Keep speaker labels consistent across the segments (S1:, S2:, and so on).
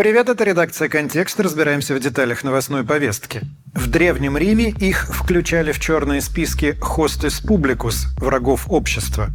S1: Привет, это редакция «Контекст». Разбираемся в деталях новостной повестки. В Древнем Риме их включали в черные списки «хостес публикус» – врагов общества.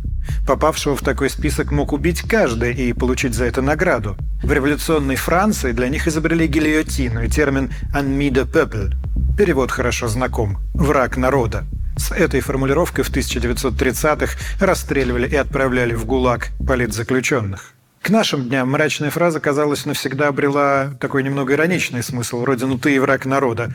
S1: Попавшего в такой список мог убить каждый и получить за это награду. В революционной Франции для них изобрели гильотину и термин «ennemi de peuple». Перевод хорошо знаком – «враг народа». С этой формулировкой в 1930-х расстреливали и отправляли в ГУЛАГ политзаключенных. К нашим дням мрачная фраза, казалось, навсегда обрела такой немного ироничный смысл, вроде «ну ты и враг народа».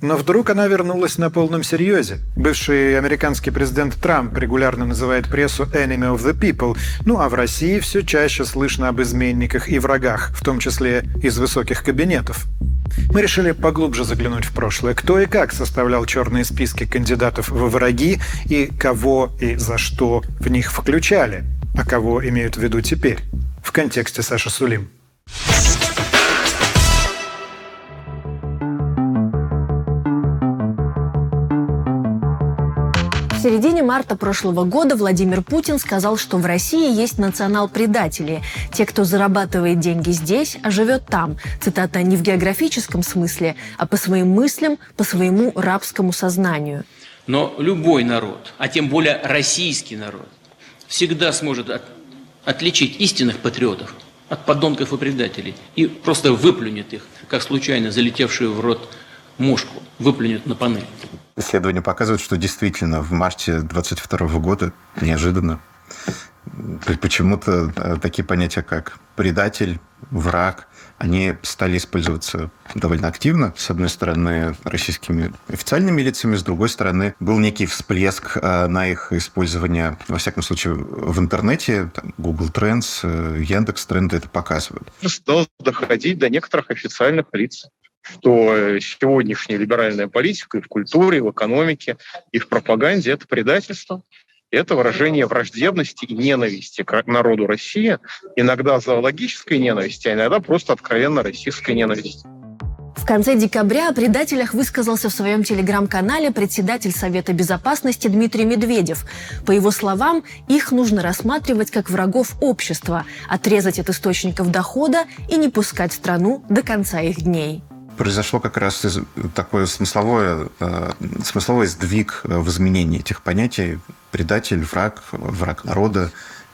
S1: Но вдруг она вернулась на полном серьезе. Бывший американский президент Трамп регулярно называет прессу «enemy of the people», ну а в России все чаще слышно об изменниках и врагах, в том числе из высоких кабинетов. Мы решили поглубже заглянуть в прошлое. Кто и как составлял черные списки кандидатов во враги и кого и за что в них включали, а кого имеют в виду теперь в контексте Саша Сулим.
S2: В середине марта прошлого года Владимир Путин сказал, что в России есть национал-предатели. Те, кто зарабатывает деньги здесь, а живет там. Цитата не в географическом смысле, а по своим мыслям, по своему рабскому сознанию.
S3: Но любой народ, а тем более российский народ, всегда сможет отличить истинных патриотов от подонков и предателей и просто выплюнет их, как случайно залетевшую в рот мушку, выплюнет на панель.
S4: Исследования показывают, что действительно в марте 22 года неожиданно почему-то э, такие понятия, как предатель, враг, они стали использоваться довольно активно. С одной стороны, российскими официальными лицами, с другой стороны, был некий всплеск э, на их использование, во всяком случае, в интернете. Там, Google Trends, э, Яндекс Тренды это показывают.
S5: Стало доходить до некоторых официальных лиц что сегодняшняя либеральная политика и в культуре, и в экономике, и в пропаганде – это предательство, это выражение враждебности и ненависти к народу России, иногда зоологической ненависти, а иногда просто откровенно российской ненависти.
S2: В конце декабря о предателях высказался в своем телеграм-канале председатель Совета Безопасности Дмитрий Медведев. По его словам, их нужно рассматривать как врагов общества, отрезать от источников дохода и не пускать страну до конца их дней
S4: произошло как раз такое смысловое, э, смысловой сдвиг в изменении этих понятий. Предатель, враг, враг народа,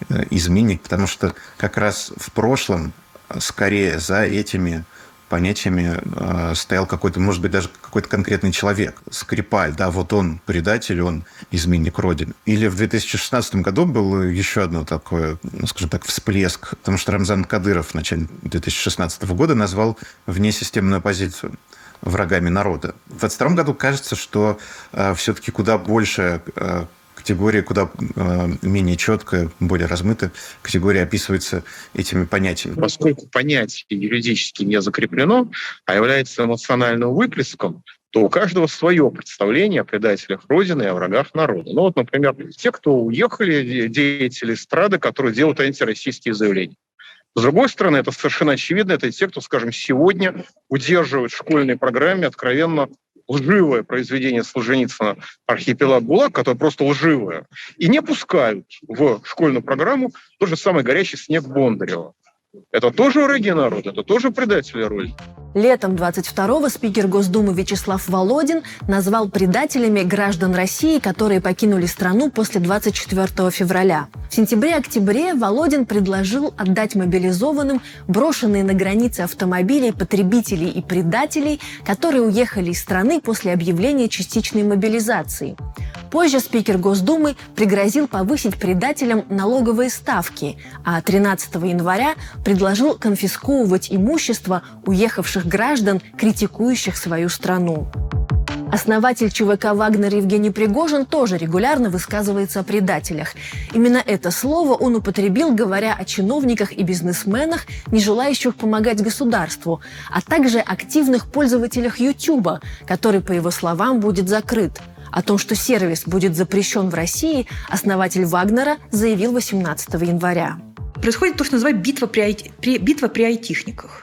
S4: э, изменник, потому что как раз в прошлом скорее за этими понятиями э, стоял какой-то, может быть, даже какой-то конкретный человек. Скрипаль, да, вот он предатель, он изменник Родины. Или в 2016 году был еще одно такое, ну, скажем так, всплеск, потому что Рамзан Кадыров в начале 2016 года назвал внесистемную оппозицию врагами народа. В 2022 году кажется, что э, все-таки куда больше э, категория куда э, менее четкая, более размытая категория описывается этими понятиями.
S5: Поскольку понятие юридически не закреплено, а является эмоциональным выплеском, то у каждого свое представление о предателях Родины и о врагах народа. Ну вот, например, те, кто уехали, деятели эстрады, которые делают антироссийские заявления. С другой стороны, это совершенно очевидно, это те, кто, скажем, сегодня удерживает в школьной программе откровенно лживое произведение Солженицына «Архипелаг ГУЛАГ», которое просто лживое, и не пускают в школьную программу тот же самый «Горящий снег» Бондарева. Это тоже враги народа, это тоже предатели роли.
S2: Летом 22-го спикер Госдумы Вячеслав Володин назвал предателями граждан России, которые покинули страну после 24 февраля. В сентябре-октябре Володин предложил отдать мобилизованным брошенные на границе автомобилей потребителей и предателей, которые уехали из страны после объявления частичной мобилизации. Позже спикер Госдумы пригрозил повысить предателям налоговые ставки, а 13 января предложил конфисковывать имущество уехавших граждан, критикующих свою страну. Основатель ЧВК «Вагнер» Евгений Пригожин тоже регулярно высказывается о предателях. Именно это слово он употребил, говоря о чиновниках и бизнесменах, не желающих помогать государству, а также активных пользователях YouTube, который, по его словам, будет закрыт. О том, что сервис будет запрещен в России, основатель Вагнера заявил 18 января.
S6: Происходит то, что называют битва при, при, битва при айтишниках.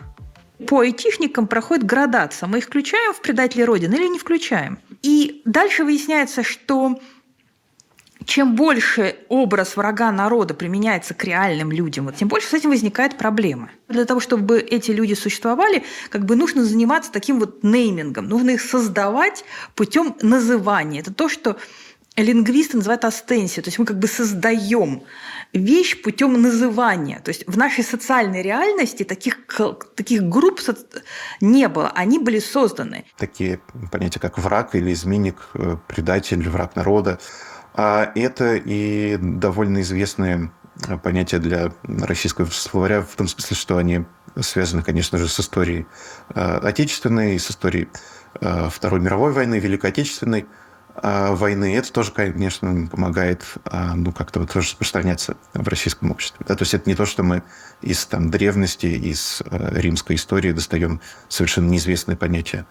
S6: По айтишникам проходит градация. Мы их включаем в предатели Родины или не включаем. И дальше выясняется, что чем больше образ врага народа применяется к реальным людям, тем больше с этим возникает проблема. Для того, чтобы эти люди существовали, как бы нужно заниматься таким вот неймингом, нужно их создавать путем называния. Это то, что лингвисты называют астенсию, то есть мы как бы создаем вещь путем называния. То есть в нашей социальной реальности таких, таких групп не было, они были созданы.
S4: Такие понятия, как враг или изменник, э, предатель, враг народа, а это и довольно известные понятия для российского словаря, в том смысле, что они связаны, конечно же, с историей э, отечественной, с историей э, Второй мировой войны, Великой Отечественной – войны. Это тоже, конечно, помогает а, ну, как-то вот тоже распространяться в российском обществе. Да? То есть это не то, что мы из там, древности, из э, римской истории достаем совершенно неизвестное понятие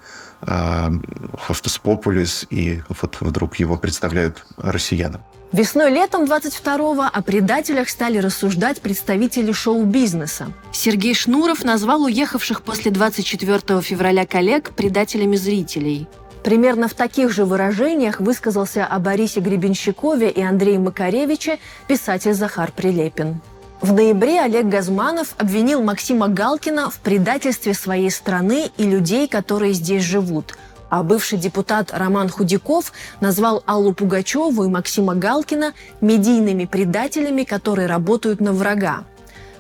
S4: «хостес популис», и вот вдруг его представляют россиянам.
S2: Весной-летом 22-го о предателях стали рассуждать представители шоу-бизнеса. Сергей Шнуров назвал уехавших после 24 февраля коллег предателями зрителей. Примерно в таких же выражениях высказался о Борисе Гребенщикове и Андрее Макаревиче писатель Захар Прилепин. В ноябре Олег Газманов обвинил Максима Галкина в предательстве своей страны и людей, которые здесь живут. А бывший депутат Роман Худяков назвал Аллу Пугачеву и Максима Галкина медийными предателями, которые работают на врага.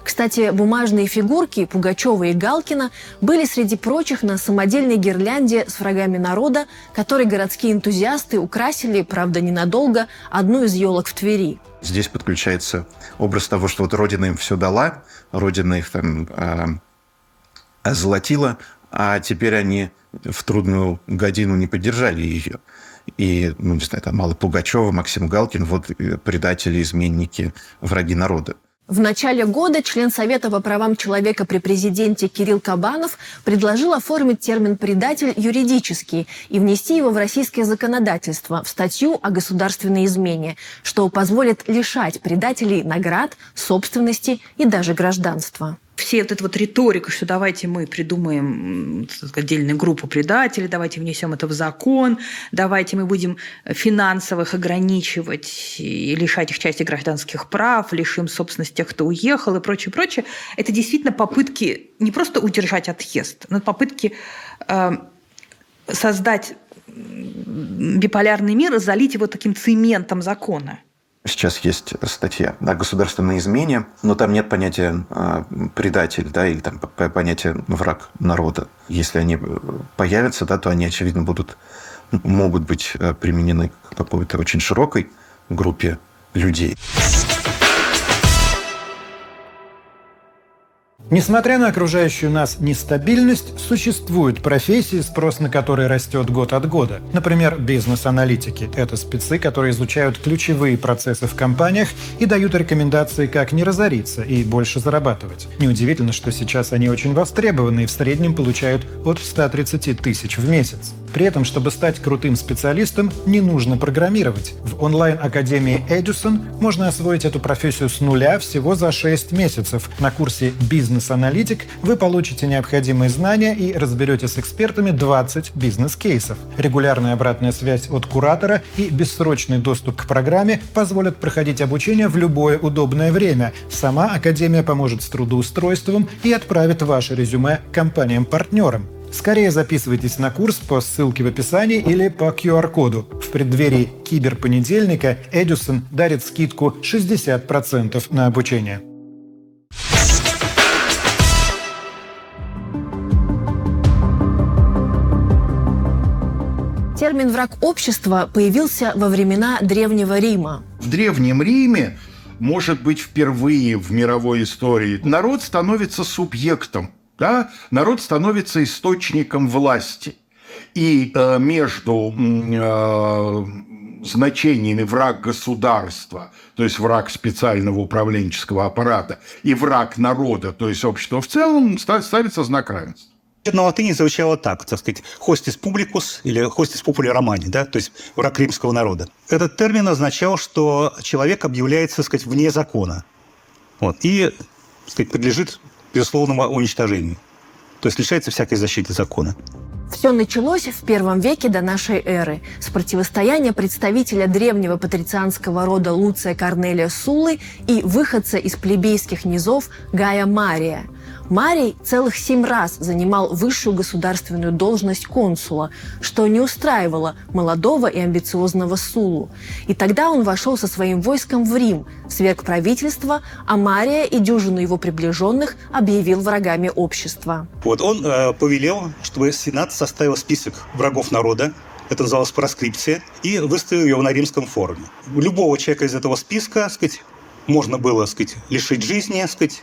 S2: Кстати, бумажные фигурки Пугачева и Галкина были среди прочих на самодельной гирлянде с врагами народа, которой городские энтузиасты украсили, правда, ненадолго, одну из елок в Твери.
S4: Здесь подключается образ того, что вот Родина им все дала, Родина их там э, озолотила, а теперь они в трудную годину не поддержали ее. И, ну, не знаю, там Алла Пугачева, Максим Галкин, вот э, предатели, изменники, враги народа.
S2: В начале года член Совета по правам человека при президенте Кирилл Кабанов предложил оформить термин «предатель» юридически и внести его в российское законодательство в статью о государственной измене, что позволит лишать предателей наград, собственности и даже гражданства
S6: все вот эта вот риторика, что давайте мы придумаем отдельную группу предателей, давайте внесем это в закон, давайте мы будем финансовых ограничивать и лишать их части гражданских прав, лишим собственности тех, кто уехал и прочее, прочее. Это действительно попытки не просто удержать отъезд, но попытки э, создать биполярный мир и залить его таким цементом закона.
S4: Сейчас есть статья о государственной измене, но там нет понятия э, предатель, да, или там понятия враг народа. Если они появятся, да, то они, очевидно, будут, могут быть э, применены к какой-то очень широкой группе людей.
S1: Несмотря на окружающую нас нестабильность, существуют профессии, спрос на которые растет год от года. Например, бизнес-аналитики. Это спецы, которые изучают ключевые процессы в компаниях и дают рекомендации, как не разориться и больше зарабатывать. Неудивительно, что сейчас они очень востребованы и в среднем получают от 130 тысяч в месяц. При этом, чтобы стать крутым специалистом, не нужно программировать. В онлайн-академии Edison можно освоить эту профессию с нуля всего за 6 месяцев. На курсе «Бизнес-аналитик» вы получите необходимые знания и разберете с экспертами 20 бизнес-кейсов. Регулярная обратная связь от куратора и бессрочный доступ к программе позволят проходить обучение в любое удобное время. Сама Академия поможет с трудоустройством и отправит ваше резюме компаниям-партнерам. Скорее записывайтесь на курс по ссылке в описании или по QR-коду. В преддверии киберпонедельника Edison дарит скидку 60% на обучение.
S2: Термин «враг общества» появился во времена Древнего Рима.
S7: В Древнем Риме, может быть, впервые в мировой истории, народ становится субъектом да, народ становится источником власти. И э, между э, значениями враг государства, то есть враг специального управленческого аппарата, и враг народа, то есть общества в целом, ставится знак равенства.
S8: На латыни звучало так, так сказать, «хостис публикус» или «хостис попули романи», да, то есть враг римского народа. Этот термин означал, что человек объявляется, так сказать, вне закона. Вот, и, так сказать, подлежит безусловному уничтожению. То есть лишается всякой защиты закона.
S2: Все началось в первом веке до нашей эры с противостояния представителя древнего патрицианского рода Луция Корнелия Суллы и выходца из плебейских низов Гая Мария – Марий целых семь раз занимал высшую государственную должность консула, что не устраивало молодого и амбициозного Сулу. И тогда он вошел со своим войском в Рим, сверг правительство, а Мария и дюжину его приближенных объявил врагами общества.
S8: Вот он э, повелел, чтобы Сенат составил список врагов народа, это называлось проскрипция, и выставил его на римском форуме. Любого человека из этого списка, сказать, можно было, сказать, лишить жизни, сказать,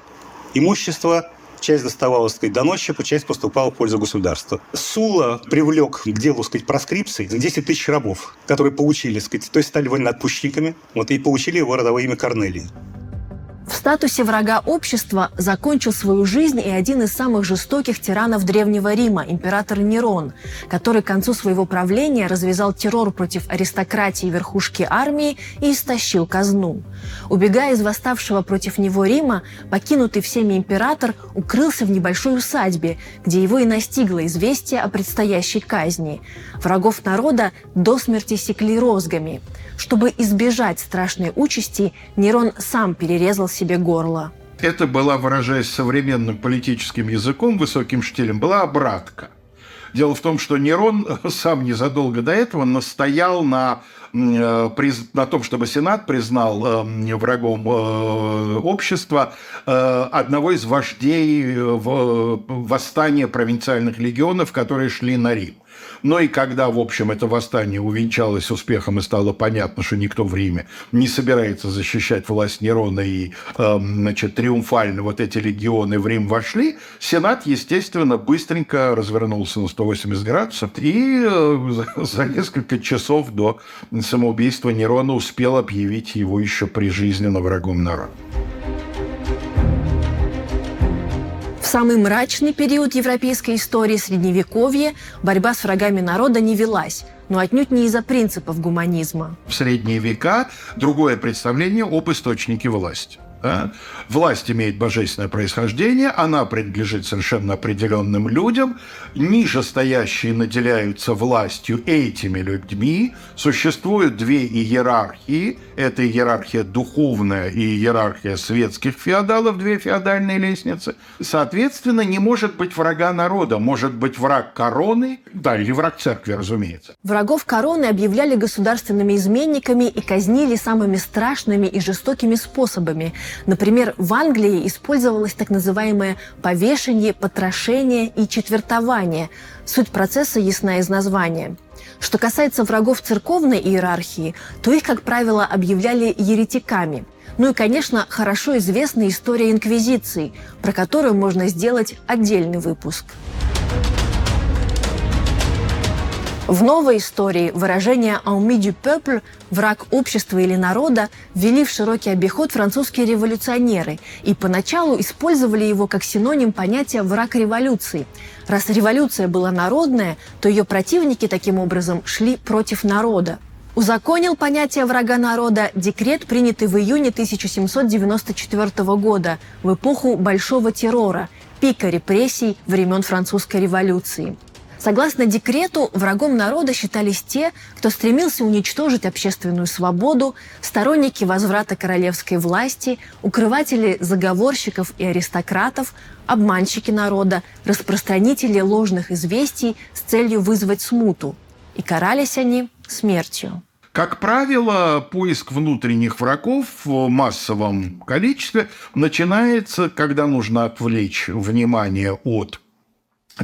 S8: имущества, часть доставалась, сказать, доносчику, часть поступала в пользу государства. Сула привлек к делу, сказать, проскрипции 10 тысяч рабов, которые получили, сказать, то есть стали военноотпущенниками, вот, и получили его родовое имя Корнелии.
S2: В статусе врага общества закончил свою жизнь и один из самых жестоких тиранов Древнего Рима, император Нерон, который к концу своего правления развязал террор против аристократии и верхушки армии и истощил казну. Убегая из восставшего против него Рима, покинутый всеми император укрылся в небольшой усадьбе, где его и настигло известие о предстоящей казни. Врагов народа до смерти секли розгами – чтобы избежать страшной участи, Нерон сам перерезал себе горло.
S7: Это была, выражаясь современным политическим языком, высоким штилем, была обратка. Дело в том, что Нерон сам незадолго до этого настоял на, э, на том, чтобы Сенат признал э, врагом э, общества одного из вождей восстания провинциальных легионов, которые шли на Рим. Но и когда, в общем, это восстание увенчалось успехом и стало понятно, что никто в Риме не собирается защищать власть Нерона и, э, значит, триумфально вот эти легионы в Рим вошли, Сенат, естественно, быстренько развернулся на 180 градусов и э, за несколько часов до самоубийства Нерона успел объявить его еще прижизненно врагом народа.
S2: Самый мрачный период европейской истории Средневековья борьба с врагами народа не велась, но отнюдь не из-за принципов гуманизма.
S7: В средние века другое представление об источнике власти. Да? Власть имеет божественное происхождение, она принадлежит совершенно определенным людям, нижестоящие наделяются властью этими людьми, существуют две иерархии, это иерархия духовная и иерархия светских феодалов, две феодальные лестницы. Соответственно, не может быть врага народа, может быть враг короны, да, или враг церкви, разумеется.
S2: Врагов короны объявляли государственными изменниками и казнили самыми страшными и жестокими способами – Например, в Англии использовалось так называемое повешение, потрошение и четвертование. Суть процесса ясна из названия. Что касается врагов церковной иерархии, то их, как правило, объявляли еретиками. Ну и, конечно, хорошо известна история Инквизиции, про которую можно сделать отдельный выпуск. В новой истории выражение «ennemi du peuple» – «враг общества или народа» ввели в широкий обиход французские революционеры и поначалу использовали его как синоним понятия «враг революции». Раз революция была народная, то ее противники таким образом шли против народа. Узаконил понятие врага народа декрет, принятый в июне 1794 года в эпоху Большого террора, пика репрессий времен французской революции. Согласно декрету, врагом народа считались те, кто стремился уничтожить общественную свободу, сторонники возврата королевской власти, укрыватели заговорщиков и аристократов, обманщики народа, распространители ложных известий с целью вызвать смуту. И карались они смертью.
S7: Как правило, поиск внутренних врагов в массовом количестве начинается, когда нужно отвлечь внимание от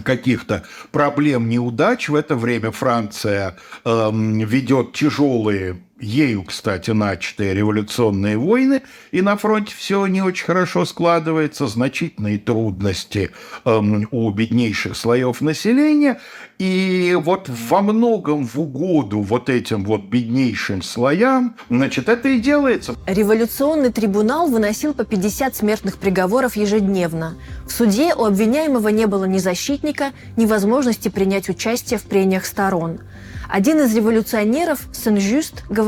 S7: каких-то проблем, неудач. В это время Франция э, ведет тяжелые ею, кстати, начатые революционные войны, и на фронте все не очень хорошо складывается, значительные трудности эм, у беднейших слоев населения, и вот во многом в угоду вот этим вот беднейшим слоям, значит, это и делается.
S2: Революционный трибунал выносил по 50 смертных приговоров ежедневно. В суде у обвиняемого не было ни защитника, ни возможности принять участие в прениях сторон – один из революционеров, Сен-Жюст, говорил,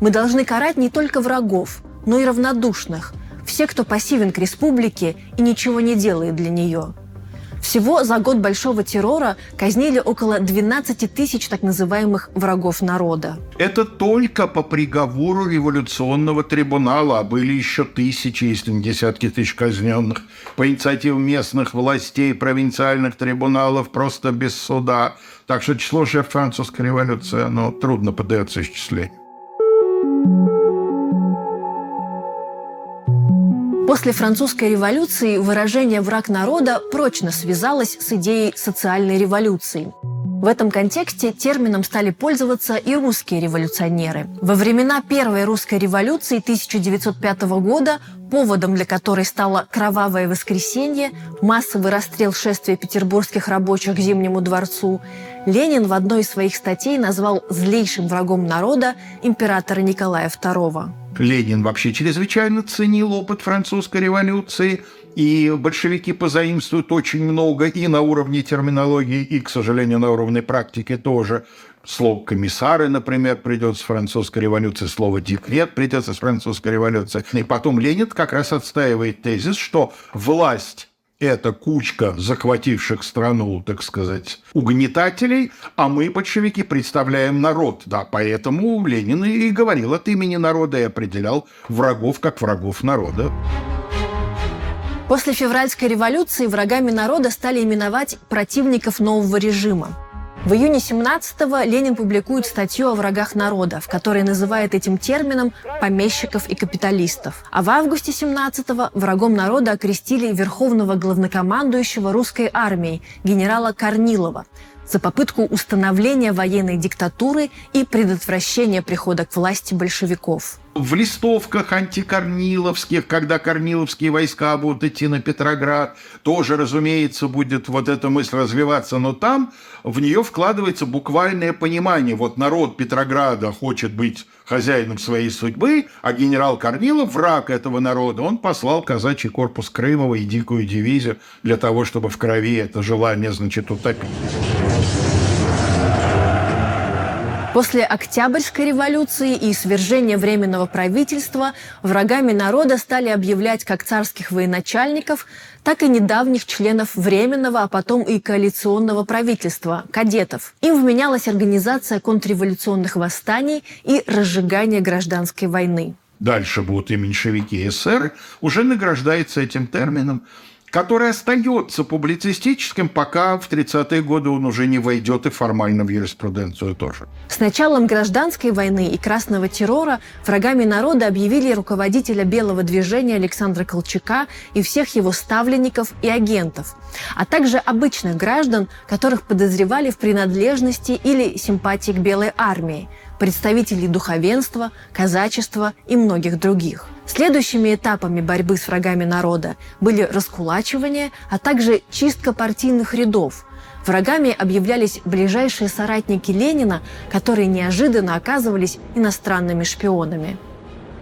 S2: «Мы должны карать не только врагов, но и равнодушных, все, кто пассивен к республике и ничего не делает для нее». Всего за год Большого террора казнили около 12 тысяч так называемых врагов народа.
S7: Это только по приговору революционного трибунала, а были еще тысячи, если не десятки тысяч казненных. По инициативе местных властей, провинциальных трибуналов, просто без суда. Так что число жертв французской революции, оно трудно поддается исчислению.
S2: После французской революции выражение «враг народа» прочно связалось с идеей социальной революции. В этом контексте термином стали пользоваться и русские революционеры. Во времена Первой русской революции 1905 года, поводом для которой стало «Кровавое воскресенье», массовый расстрел шествия петербургских рабочих к Зимнему дворцу, Ленин в одной из своих статей назвал злейшим врагом народа императора Николая II.
S7: Ленин вообще чрезвычайно ценил опыт французской революции, и большевики позаимствуют очень много и на уровне терминологии, и, к сожалению, на уровне практики тоже. Слово «комиссары», например, придется с французской революции, слово «декрет» придется с французской революции. И потом Ленин как раз отстаивает тезис, что власть это кучка захвативших страну, так сказать, угнетателей, а мы, большевики, представляем народ. Да, поэтому Ленин и говорил от имени народа и определял врагов как врагов народа.
S2: После февральской революции врагами народа стали именовать противников нового режима. В июне 17-го Ленин публикует статью о врагах народа, в которой называет этим термином помещиков и капиталистов. А в августе 17-го врагом народа окрестили верховного главнокомандующего русской армией генерала Корнилова за попытку установления военной диктатуры и предотвращения прихода к власти большевиков
S7: в листовках антикорниловских, когда корниловские войска будут идти на Петроград, тоже, разумеется, будет вот эта мысль развиваться, но там в нее вкладывается буквальное понимание. Вот народ Петрограда хочет быть хозяином своей судьбы, а генерал Корнилов, враг этого народа, он послал казачий корпус Крымова и дикую дивизию для того, чтобы в крови это желание, значит, утопить.
S2: После Октябрьской революции и свержения Временного правительства врагами народа стали объявлять как царских военачальников, так и недавних членов Временного, а потом и коалиционного правительства – кадетов. Им вменялась организация контрреволюционных восстаний и разжигание гражданской войны.
S7: Дальше будут и меньшевики, и уже награждается этим термином который остается публицистическим, пока в 30-е годы он уже не войдет и формально в юриспруденцию тоже.
S2: С началом гражданской войны и красного террора врагами народа объявили руководителя белого движения Александра Колчака и всех его ставленников и агентов, а также обычных граждан, которых подозревали в принадлежности или симпатии к белой армии, представителей духовенства, казачества и многих других – Следующими этапами борьбы с врагами народа были раскулачивание, а также чистка партийных рядов. Врагами объявлялись ближайшие соратники Ленина, которые неожиданно оказывались иностранными шпионами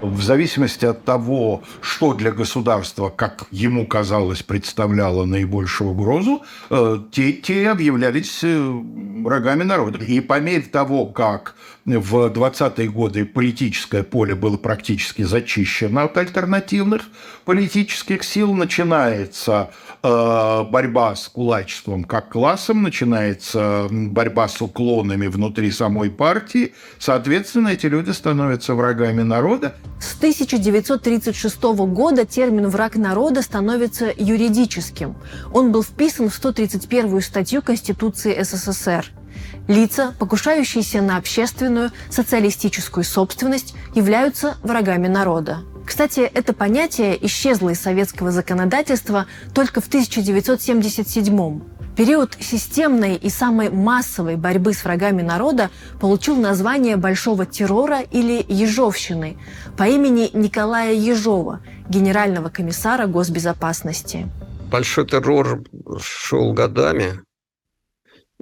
S7: в зависимости от того, что для государства, как ему казалось, представляло наибольшую угрозу, э, те, те объявлялись э, врагами народа. И по мере того, как в 20-е годы политическое поле было практически зачищено от альтернативных политических сил, начинается э, борьба с кулачеством как классом, начинается борьба с уклонами внутри самой партии. Соответственно, эти люди становятся врагами народа.
S2: С 1936 года термин «враг народа» становится юридическим. Он был вписан в 131 статью Конституции СССР. Лица, покушающиеся на общественную, социалистическую собственность, являются врагами народа. Кстати, это понятие исчезло из советского законодательства только в 1977 Период системной и самой массовой борьбы с врагами народа получил название Большого террора или Ежовщины по имени Николая Ежова, генерального комиссара госбезопасности.
S9: Большой террор шел годами,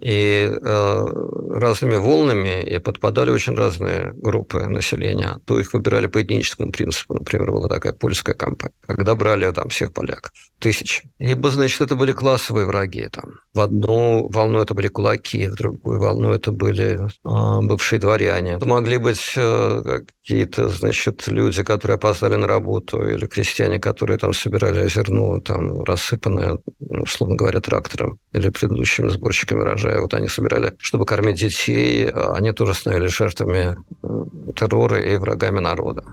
S9: и э, разными волнами и подпадали очень разные группы населения. То их выбирали по этническому принципу. Например, была такая польская компания, когда брали там всех поляков, тысячи. Либо, значит, это были классовые враги. Там. В одну волну это были кулаки, в другую волну это были э, бывшие дворяне. Это могли быть э, какие-то, значит, люди, которые опоздали на работу, или крестьяне, которые там собирали зерно, там, рассыпанное, условно говоря, трактором или предыдущими сборщиками урожая. Вот они собирали, чтобы кормить детей, а они тоже становились жертвами террора и врагами народа.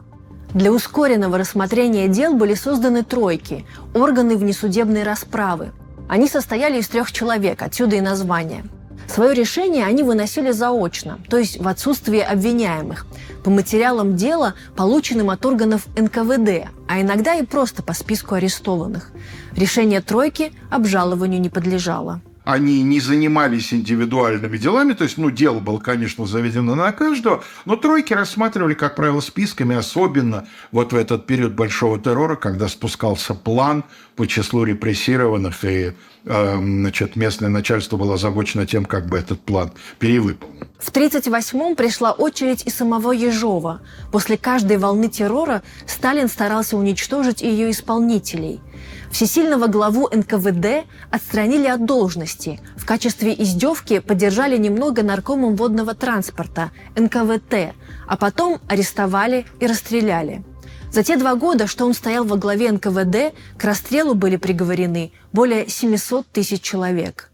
S2: Для ускоренного рассмотрения дел были созданы тройки – органы внесудебной расправы. Они состояли из трех человек, отсюда и название – Свое решение они выносили заочно, то есть в отсутствие обвиняемых, по материалам дела, полученным от органов НКВД, а иногда и просто по списку арестованных. Решение тройки обжалованию не подлежало
S7: они не занимались индивидуальными делами, то есть, ну, дело было, конечно, заведено на каждого, но тройки рассматривали, как правило, списками, особенно вот в этот период большого террора, когда спускался план по числу репрессированных, и э, значит, местное начальство было озабочено тем, как бы этот план перевыполнить.
S2: В 1938-м пришла очередь и самого Ежова. После каждой волны террора Сталин старался уничтожить ее исполнителей – Всесильного главу НКВД отстранили от должности. В качестве издевки поддержали немного наркомом водного транспорта НКВТ, а потом арестовали и расстреляли. За те два года, что он стоял во главе НКВД, к расстрелу были приговорены более 700 тысяч человек.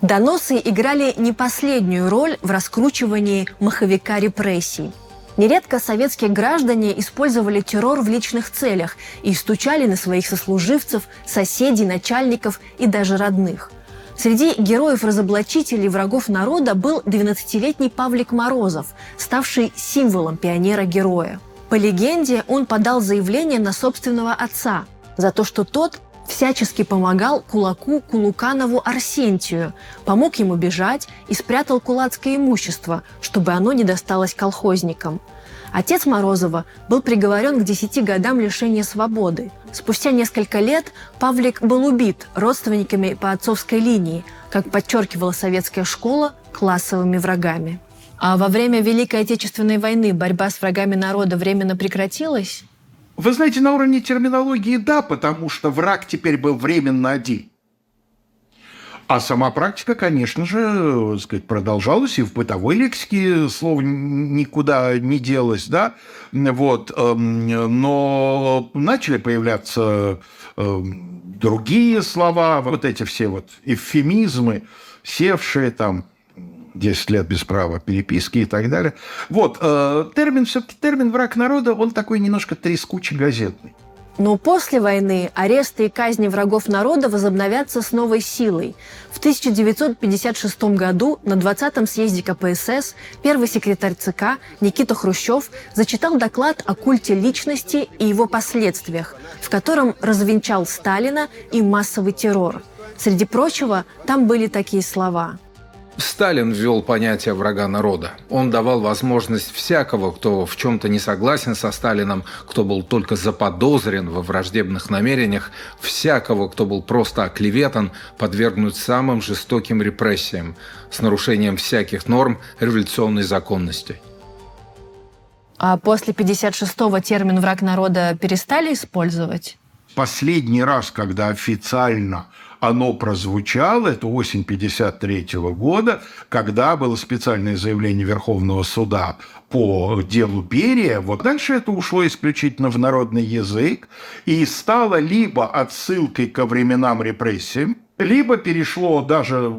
S2: Доносы играли не последнюю роль в раскручивании маховика репрессий – Нередко советские граждане использовали террор в личных целях и стучали на своих сослуживцев, соседей, начальников и даже родных. Среди героев-разоблачителей врагов народа был 12-летний Павлик Морозов, ставший символом пионера-героя. По легенде, он подал заявление на собственного отца за то, что тот всячески помогал кулаку Кулуканову Арсентию, помог ему бежать и спрятал кулацкое имущество, чтобы оно не досталось колхозникам. Отец Морозова был приговорен к 10 годам лишения свободы. Спустя несколько лет Павлик был убит родственниками по отцовской линии, как подчеркивала советская школа, классовыми врагами. А во время Великой Отечественной войны борьба с врагами народа временно прекратилась?
S7: Вы знаете, на уровне терминологии да, потому что враг теперь был временно один. А сама практика, конечно же, сказать, продолжалась, и в бытовой лексике слово никуда не делось, да, вот, эм, но начали появляться эм, другие слова, вот эти все вот эвфемизмы, севшие там, 10 лет без права переписки и так далее. Вот, э, термин, все-таки термин «враг народа», он такой немножко трескучий газетный.
S2: Но после войны аресты и казни врагов народа возобновятся с новой силой. В 1956 году на 20-м съезде КПСС первый секретарь ЦК Никита Хрущев зачитал доклад о культе личности и его последствиях, в котором развенчал Сталина и массовый террор. Среди прочего, там были такие слова –
S10: Сталин ввел понятие врага народа. Он давал возможность всякого, кто в чем-то не согласен со Сталином, кто был только заподозрен во враждебных намерениях, всякого, кто был просто оклеветан, подвергнуть самым жестоким репрессиям с нарушением всяких норм революционной законности.
S2: А после 56-го термин «враг народа» перестали использовать?
S7: Последний раз, когда официально оно прозвучало, это осень 1953 года, когда было специальное заявление Верховного суда по делу Берия. Вот дальше это ушло исключительно в народный язык и стало либо отсылкой ко временам репрессий, либо перешло даже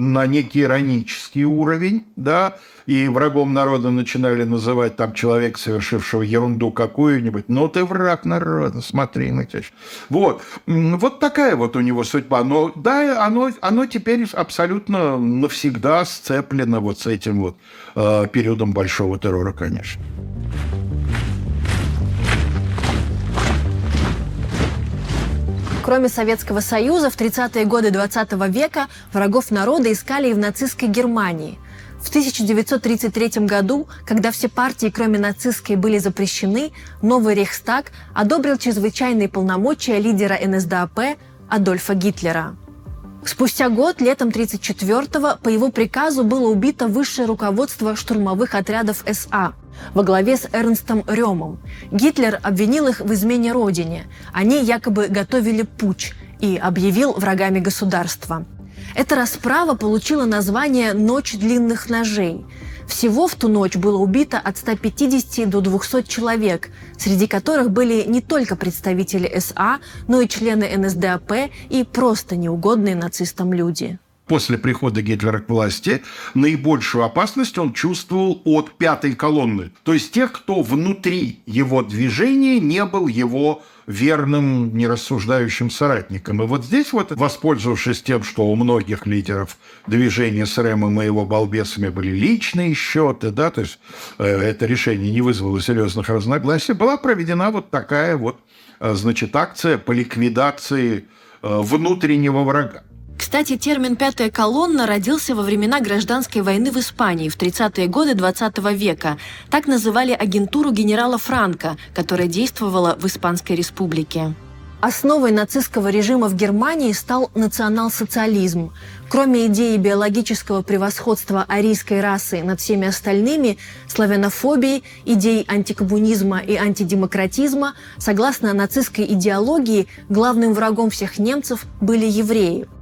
S7: на некий иронический уровень, да, и врагом народа начинали называть там человека, совершившего ерунду какую-нибудь, ну ты враг народа, смотри на тебя. Вот, вот такая вот у него судьба. Но да, оно, оно теперь абсолютно навсегда сцеплено вот с этим вот э, периодом большого террора, конечно.
S2: Кроме Советского Союза, в 30-е годы 20 века врагов народа искали и в нацистской Германии. В 1933 году, когда все партии, кроме нацистской, были запрещены, новый Рейхстаг одобрил чрезвычайные полномочия лидера НСДАП Адольфа Гитлера. Спустя год, летом 34-го, по его приказу было убито высшее руководство штурмовых отрядов СА во главе с Эрнстом Ремом. Гитлер обвинил их в измене родине. Они якобы готовили путь и объявил врагами государства. Эта расправа получила название «Ночь длинных ножей». Всего в ту ночь было убито от 150 до 200 человек, среди которых были не только представители СА, но и члены НСДАП и просто неугодные нацистам люди
S7: после прихода Гитлера к власти наибольшую опасность он чувствовал от пятой колонны. То есть тех, кто внутри его движения не был его верным, нерассуждающим соратником. И вот здесь вот, воспользовавшись тем, что у многих лидеров движения с Рэмом и его балбесами были личные счеты, да, то есть э, это решение не вызвало серьезных разногласий, была проведена вот такая вот, э, значит, акция по ликвидации э, внутреннего врага.
S2: Кстати, термин «пятая колонна» родился во времена гражданской войны в Испании в 30-е годы XX -го века. Так называли агентуру генерала Франка, которая действовала в Испанской республике. Основой нацистского режима в Германии стал национал-социализм. Кроме идеи биологического превосходства арийской расы над всеми остальными, славянофобии, идей антикоммунизма и антидемократизма, согласно нацистской идеологии, главным врагом всех немцев были евреи –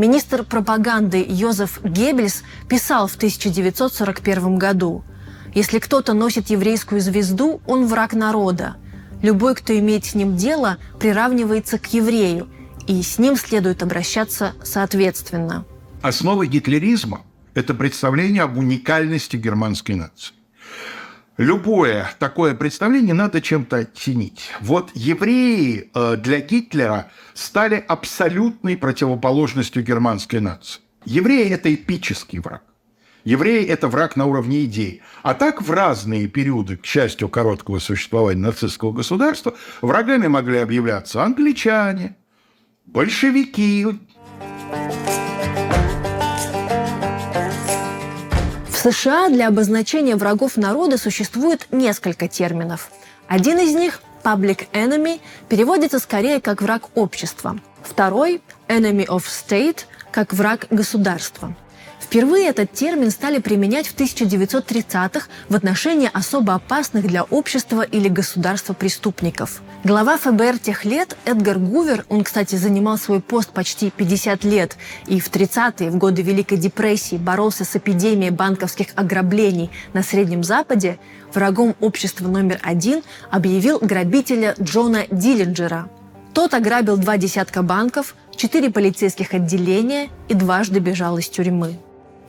S2: Министр пропаганды Йозеф Геббельс писал в 1941 году «Если кто-то носит еврейскую звезду, он враг народа. Любой, кто имеет с ним дело, приравнивается к еврею, и с ним следует обращаться соответственно».
S7: Основа гитлеризма – это представление об уникальности германской нации любое такое представление надо чем-то оттенить. Вот евреи э, для Гитлера стали абсолютной противоположностью германской нации. Евреи – это эпический враг. Евреи – это враг на уровне идей. А так в разные периоды, к счастью, короткого существования нацистского государства, врагами могли объявляться англичане, большевики,
S2: В США для обозначения врагов народа существует несколько терминов. Один из них public enemy переводится скорее как враг общества. Второй enemy of state как враг государства. Впервые этот термин стали применять в 1930-х в отношении особо опасных для общества или государства преступников. Глава ФБР тех лет Эдгар Гувер, он, кстати, занимал свой пост почти 50 лет и в 30-е, в годы Великой депрессии, боролся с эпидемией банковских ограблений на Среднем Западе, врагом общества номер один объявил грабителя Джона Диллинджера. Тот ограбил два десятка банков, четыре полицейских отделения и дважды бежал из тюрьмы.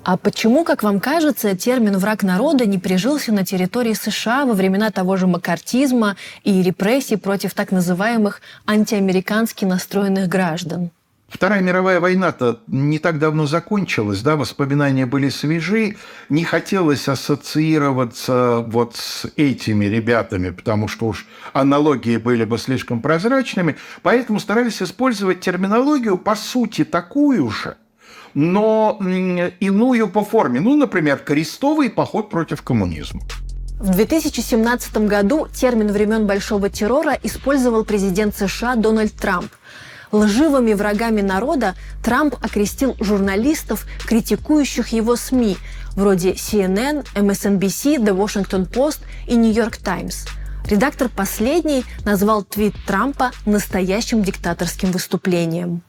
S2: А почему, как вам кажется, термин «враг народа» не прижился на территории США во времена того же макартизма и репрессий против так называемых антиамерикански настроенных граждан?
S7: Вторая мировая война-то не так давно закончилась, да, воспоминания были свежи, не хотелось ассоциироваться вот с этими ребятами, потому что уж аналогии были бы слишком прозрачными, поэтому старались использовать терминологию по сути такую же, но иную по форме. Ну, например, крестовый поход против коммунизма.
S2: В 2017 году термин времен Большого террора использовал президент США Дональд Трамп. Лживыми врагами народа Трамп окрестил журналистов, критикующих его СМИ, вроде CNN, MSNBC, The Washington Post и New York Times. Редактор последний назвал твит Трампа настоящим диктаторским выступлением.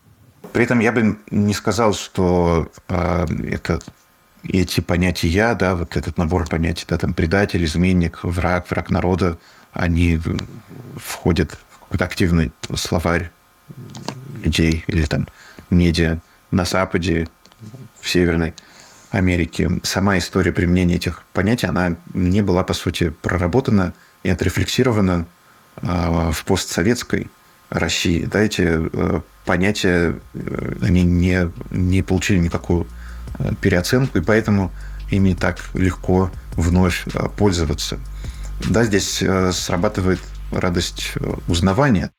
S4: При этом я бы не сказал, что э, это эти понятия, да, вот этот набор понятий, да, там предатель, изменник, враг, враг народа, они входят в какой-то активный словарь людей или там медиа на Западе, в Северной Америке. Сама история применения этих понятий, она не была, по сути, проработана и отрефлексирована э, в постсоветской России. Да, эти э, понятия, э, они не, не получили никакую э, переоценку, и поэтому ими так легко вновь пользоваться. Да, здесь срабатывает радость узнавания.